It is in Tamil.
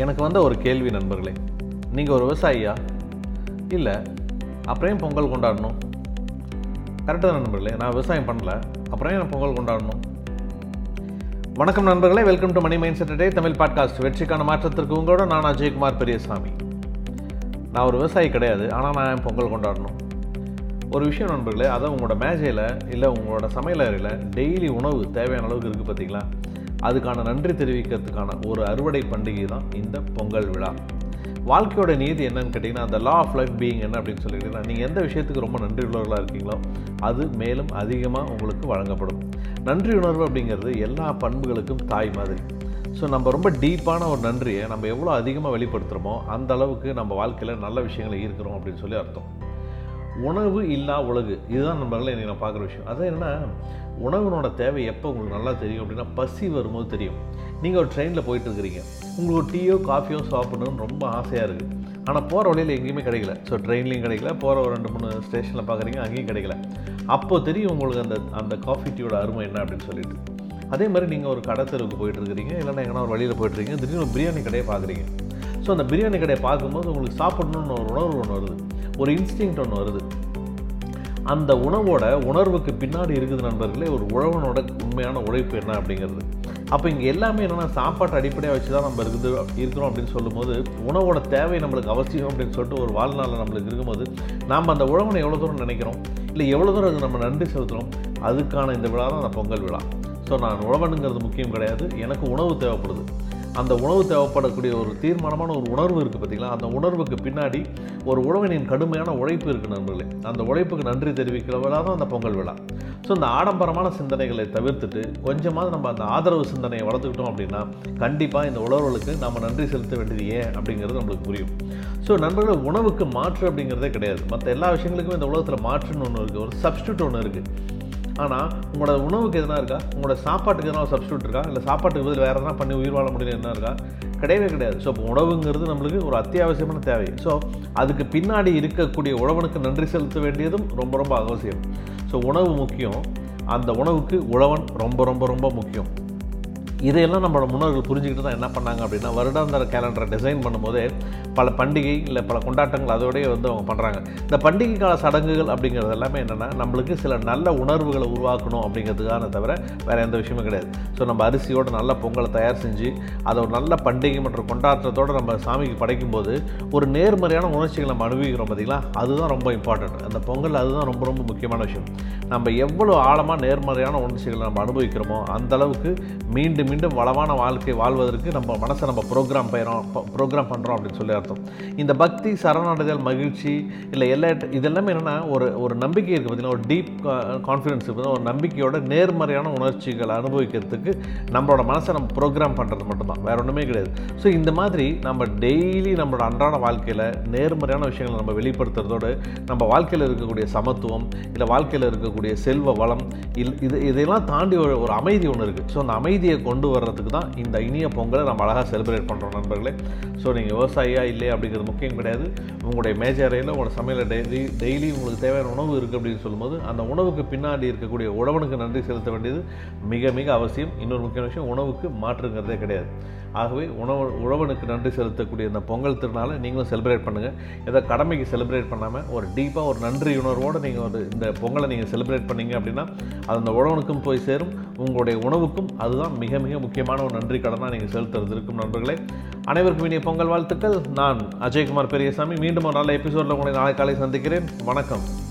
எனக்கு வந்த ஒரு கேள்வி நண்பர்களே. நீங்கள் ஒரு விவசாயியா? இல்லை அப்புறம் பொங்கல் கொண்டாடணும்? கரெக்டாக நண்பர்களே நான் விவசாயம் பண்ணல அப்புறம் நான் பொங்கல் கொண்டாடணும்? வணக்கம் நண்பர்களே வெல்கம் டு மணி மைண்ட் செட்டே தமிழ் பாட்காஸ்ட் வெற்றிக்கான மாற்றத்திற்கு உங்களோட நான் அஜயகுமார் பெரியசாமி. நான் ஒரு விவசாயி கிடையாது ஆனால் நான் பொங்கல் கொண்டாடணும்? ஒரு விஷயம் நண்பர்களே அதான் உங்களோட மேஜையில் இல்லை உங்களோட சமையல் அறையில் டெய்லி உணவு தேவையான அளவுக்கு இருக்குது பார்த்தீங்களா அதுக்கான நன்றி தெரிவிக்கிறதுக்கான ஒரு அறுவடை பண்டிகை தான் இந்த பொங்கல் விழா. வாழ்க்கையோட நீதி என்னன்னு கேட்டிங்கன்னா அந்த லா ஆஃப் லைஃப் பீயிங் என்ன அப்படின்னு சொல்லிக்கிட்டீங்கன்னா நீங்கள் எந்த விஷயத்துக்கு ரொம்ப நன்றி உள்ளவர்களாக இருக்கீங்களோ அது மேலும் அதிகமாக உங்களுக்கு வழங்கப்படும். நன்றி உணர்வு அப்படிங்கிறது எல்லா பண்புகளுக்கும் தாய் மாதிரி. ஸோ நம்ம ரொம்ப டீப்பான ஒரு நன்றியை நம்ம எவ்வளோ அதிகமாக வெளிப்படுத்துகிறோமோ அந்த அளவுக்கு நம்ம வாழ்க்கையில் நல்ல விஷயங்களை ஈர்க்கிறோம் அப்படின்னு சொல்லி அர்த்தம். உணவு இல்லா உலகு. இதுதான் நண்பர்களை இன்றைக்கி நான் பார்க்குற விஷயம். அது என்னென்னா உணவினோட தேவை எப்போ உங்களுக்கு நல்லா தெரியும் அப்படின்னா பசி வரும்போது தெரியும். நீங்கள் ஒரு ட்ரெயினில் போயிட்டுருக்கிறீங்க. உங்களுக்கு ஒரு டீயோ காஃபியோ சாப்பிடணும்னு ரொம்ப ஆசையாக இருக்குது ஆனால் போகிற வழியில் எங்கேயுமே கிடைக்கல. ஸோ ட்ரெயின்லேயும் கிடைக்கல. போகிற ஒரு ரெண்டு மூணு ஸ்டேஷனில் பார்க்குறீங்க அங்கேயும் கிடைக்கல. அப்போது தெரியும் உங்களுக்கு அந்த அந்த காஃபி டீயோட அருமை என்ன அப்படின்னு சொல்லிட்டு. அதே மாதிரி நீங்கள் ஒரு கடை தெருவுக்கு போயிட்டுருக்கிறீங்க இல்லைன்னா எங்கன்னா ஒரு வழியில் போயிட்டுருக்கீங்க திடீர்னு ஒரு பிரியாணி கடையை பார்க்குறீங்க. ஸோ அந்த பிரியாணி கடையை பார்க்கும்போது உங்களுக்கு சாப்பிடணுன்னு ஒரு உணர்வு ஒன்று வருது. ஒரு இன்ஸ்டிங் ஒன்று வருது. அந்த உணவோட உணர்வுக்கு பின்னாடி இருக்குது நண்பர்களே ஒரு உழவனோட உண்மையான உழைப்பு என்ன அப்படிங்கிறது. அப்போ இங்கே எல்லாமே என்னென்னா சாப்பாட்டு அடிப்படையாக வச்சு தான் நம்ம இருக்குது இருக்கிறோம் அப்படின்னு சொல்லும்போது உணவோட தேவை நம்மளுக்கு அவசியம் அப்படின்னு சொல்லிட்டு ஒரு வாழ்நாளில் நம்மளுக்கு இருக்கும்போது நாம் அந்த உழவனை எவ்வளோ தூரம் நினைக்கிறோம்? இல்லை எவ்வளோ தூரம் அது நம்ம நன்றி செலுத்துகிறோம் அதுக்கான இந்த விழா தான் அந்த பொங்கல் விழா. ஸோ நான் உழவனுங்கிறது முக்கியம் கிடையாது எனக்கு உணவு தேவைப்படுது. அந்த உணவு தேவைப்படக்கூடிய ஒரு தீர்மானமான ஒரு உணர்வு இருக்குது பார்த்தீங்களா? அந்த உணர்வுக்கு பின்னாடி ஒரு உழவனின் கடுமையான உழைப்பு இருக்குது நண்பர்களே. அந்த உழைப்புக்கு நன்றி தெரிவிக்கிற விழா தான் அந்த பொங்கல் விழா. ஸோ இந்த ஆடம்பரமான சிந்தனைகளை தவிர்த்துட்டு கொஞ்சமாவது நம்ம அந்த ஆதரவு சிந்தனையை வளர்த்துக்கிட்டோம் அப்படின்னா கண்டிப்பாக இந்த உழவர்களுக்கு நம்ம நன்றி செலுத்த வேண்டியது ஏன் அப்படிங்கிறது நம்மளுக்கு புரியும். ஸோ நண்பர்கள் உணவுக்கு மாற்று அப்படிங்கிறதே கிடையாது. மற்ற எல்லா விஷயங்களுக்கும் இந்த உலகத்தில் மாற்றுன்னு ஒன்று இருக்குது ஒரு சப்ஸ்டியூட் ஒன்று இருக்குது ஆனால் உங்களோட உணவுக்கு எதனா இருக்கா? உங்களோட சாப்பாட்டுக்கு எதனா சப்ஸ்டியூட் இருக்கா? இல்லை சாப்பாட்டுக்கு பதில் வேறு எதனா பண்ணி உயிர் வாழ முடியல என்ன இருக்கா? கிடையவே கிடையாது. ஸோ இப்போ உணவுங்கிறது நம்மளுக்கு ஒரு அத்தியாவசியமான தேவை. ஸோ அதுக்கு பின்னாடி இருக்கக்கூடிய உழவனுக்கு நன்றி செலுத்த வேண்டியதும் ரொம்ப ரொம்ப அவசியம். ஸோ உணவு முக்கியம். அந்த உணவுக்கு உழவன் ரொம்ப ரொம்ப ரொம்ப முக்கியம். இதையெல்லாம் நம்மளோட முன்னோர்கள் புரிஞ்சுக்கிட்டு தான் என்ன பண்ணாங்க அப்படின்னா வருடாந்திர கேலண்டரை டிசைன் பண்ணும்போதே பல பண்டிகை இல்லை பல கொண்டாட்டங்கள் அதோடய வந்து அவங்க பண்ணுறாங்க இந்த பண்டிகை கால சடங்குகள் அப்படிங்கிறது எல்லாமே என்னென்னா நம்மளுக்கு சில நல்ல உணர்வுகளை உருவாக்கணும் அப்படிங்கிறதுக்கான தவிர வேறு எந்த விஷயமும் கிடையாது. ஸோ நம்ம அரிசியோட நல்ல பொங்கலை தயார் செஞ்சு அதை ஒரு நல்ல பண்டிகை மற்றும் கொண்டாட்டத்தோடு நம்ம சாமிக்கு படைக்கும்போது ஒரு நேர்மறையான உணர்ச்சிகளை நம்ம அனுபவிக்கிறோம் பார்த்திங்களா அதுதான் ரொம்ப இம்பார்ட்டண்ட் அந்த பொங்கல் அதுதான் ரொம்ப ரொம்ப முக்கியமான விஷயம். நம்ம எவ்வளோ ஆழமாக நேர்மறையான உணர்ச்சிகளை நம்ம அனுபவிக்கிறோமோ அந்த அளவுக்கு மீண்டும் மீண்டும் வளமான வாழ்க்கை வாழ்வதற்கு நம்ம மனசை நம்ம ப்ரோக்ராம் போயிடும் ப்ரோக்ராம் பண்ணுறோம் அப்படின்னு சொல்லி அர்த்தம். இந்த பக்தி சரணடைதல் மகிழ்ச்சி இல்லை எல்லா இதெல்லாமே என்னென்னா ஒரு ஒரு நம்பிக்கை இருக்குது பார்த்திங்கன்னா ஒரு டீப் கான்ஃபிடன்ஸ் இருக்குது ஒரு நம்பிக்கையோட நேர்மறையான உணர்ச்சிகளை அனுபவிக்கிறதுக்கு நம்மளோட மனசை நம்ம ப்ரோக்ராம் பண்ணுறது மட்டும்தான் வேறு ஒன்றுமே கிடையாது. ஸோ இந்த மாதிரி நம்ம டெய்லி நம்மளோட அன்றாட வாழ்க்கையில் நேர்மறையான விஷயங்களை நம்ம வெளிப்படுத்துறதோடு நம்ம வாழ்க்கையில் இருக்கக்கூடிய சமத்துவம் இல்லை வாழ்க்கையில் இருக்கக்கூடிய செல்வ வளம் இல் இது இதெல்லாம் தாண்டி ஒரு ஒரு அமைதி ஒன்று இருக்குது ஸோ அந்த அமைதியை கொண்டு கொண்டு வர்றதுக்கு தான் இந்த இனிய பொங்கலை நம்ம அழகாக செலிப்ரேட் பண்ணுறோம் நண்பர்களே. ஸோ நீங்கள் விவசாயியா இல்லையா அப்படிங்கிறது முக்கியம் கிடையாது. உங்களுடைய மேஜரையில் உங்களோட சமையலில் டெய்லி டெய்லி உங்களுக்கு தேவையான உணவு இருக்குது அப்படின்னு சொல்லும்போது அந்த உணவுக்கு பின்னாடி இருக்கக்கூடிய உழவனுக்கு நன்றி செலுத்த வேண்டியது மிக மிக அவசியம். இன்னொரு முக்கியமான விஷயம் உணவுக்கு மாற்றுங்கிறதே கிடையாது. ஆகவே உணவு உழவனுக்கு நன்றி செலுத்தக்கூடிய இந்த பொங்கல் திருநாளை நீங்களும் செலிப்ரேட் பண்ணுங்கள் ஏதோ கடமைக்கு செலிப்ரேட் பண்ணாமல் ஒரு டீப்பாக ஒரு நன்றி உணர்வோடு நீங்கள் ஒரு இந்த பொங்கலை நீங்கள் செலிப்ரேட் பண்ணீங்க அப்படின்னா அது அந்த உழவனுக்கும் போய் சேரும். உங்களுடைய உணவுக்கும் அதுதான் மிக மிக மிக முக்கியமான ஒரு நன்றி கடனாக நீங்கள் செலுத்துறது இருக்கும் நண்பர்களே. அனைவருக்கும் இனிய பொங்கல் வாழ்த்துக்கள். நான் அஜயகுமார் பெரியசாமி. மீண்டும் ஒரு நல்ல எபிசோடில் உங்களை நாளை காலை சந்திக்கிறேன். வணக்கம்.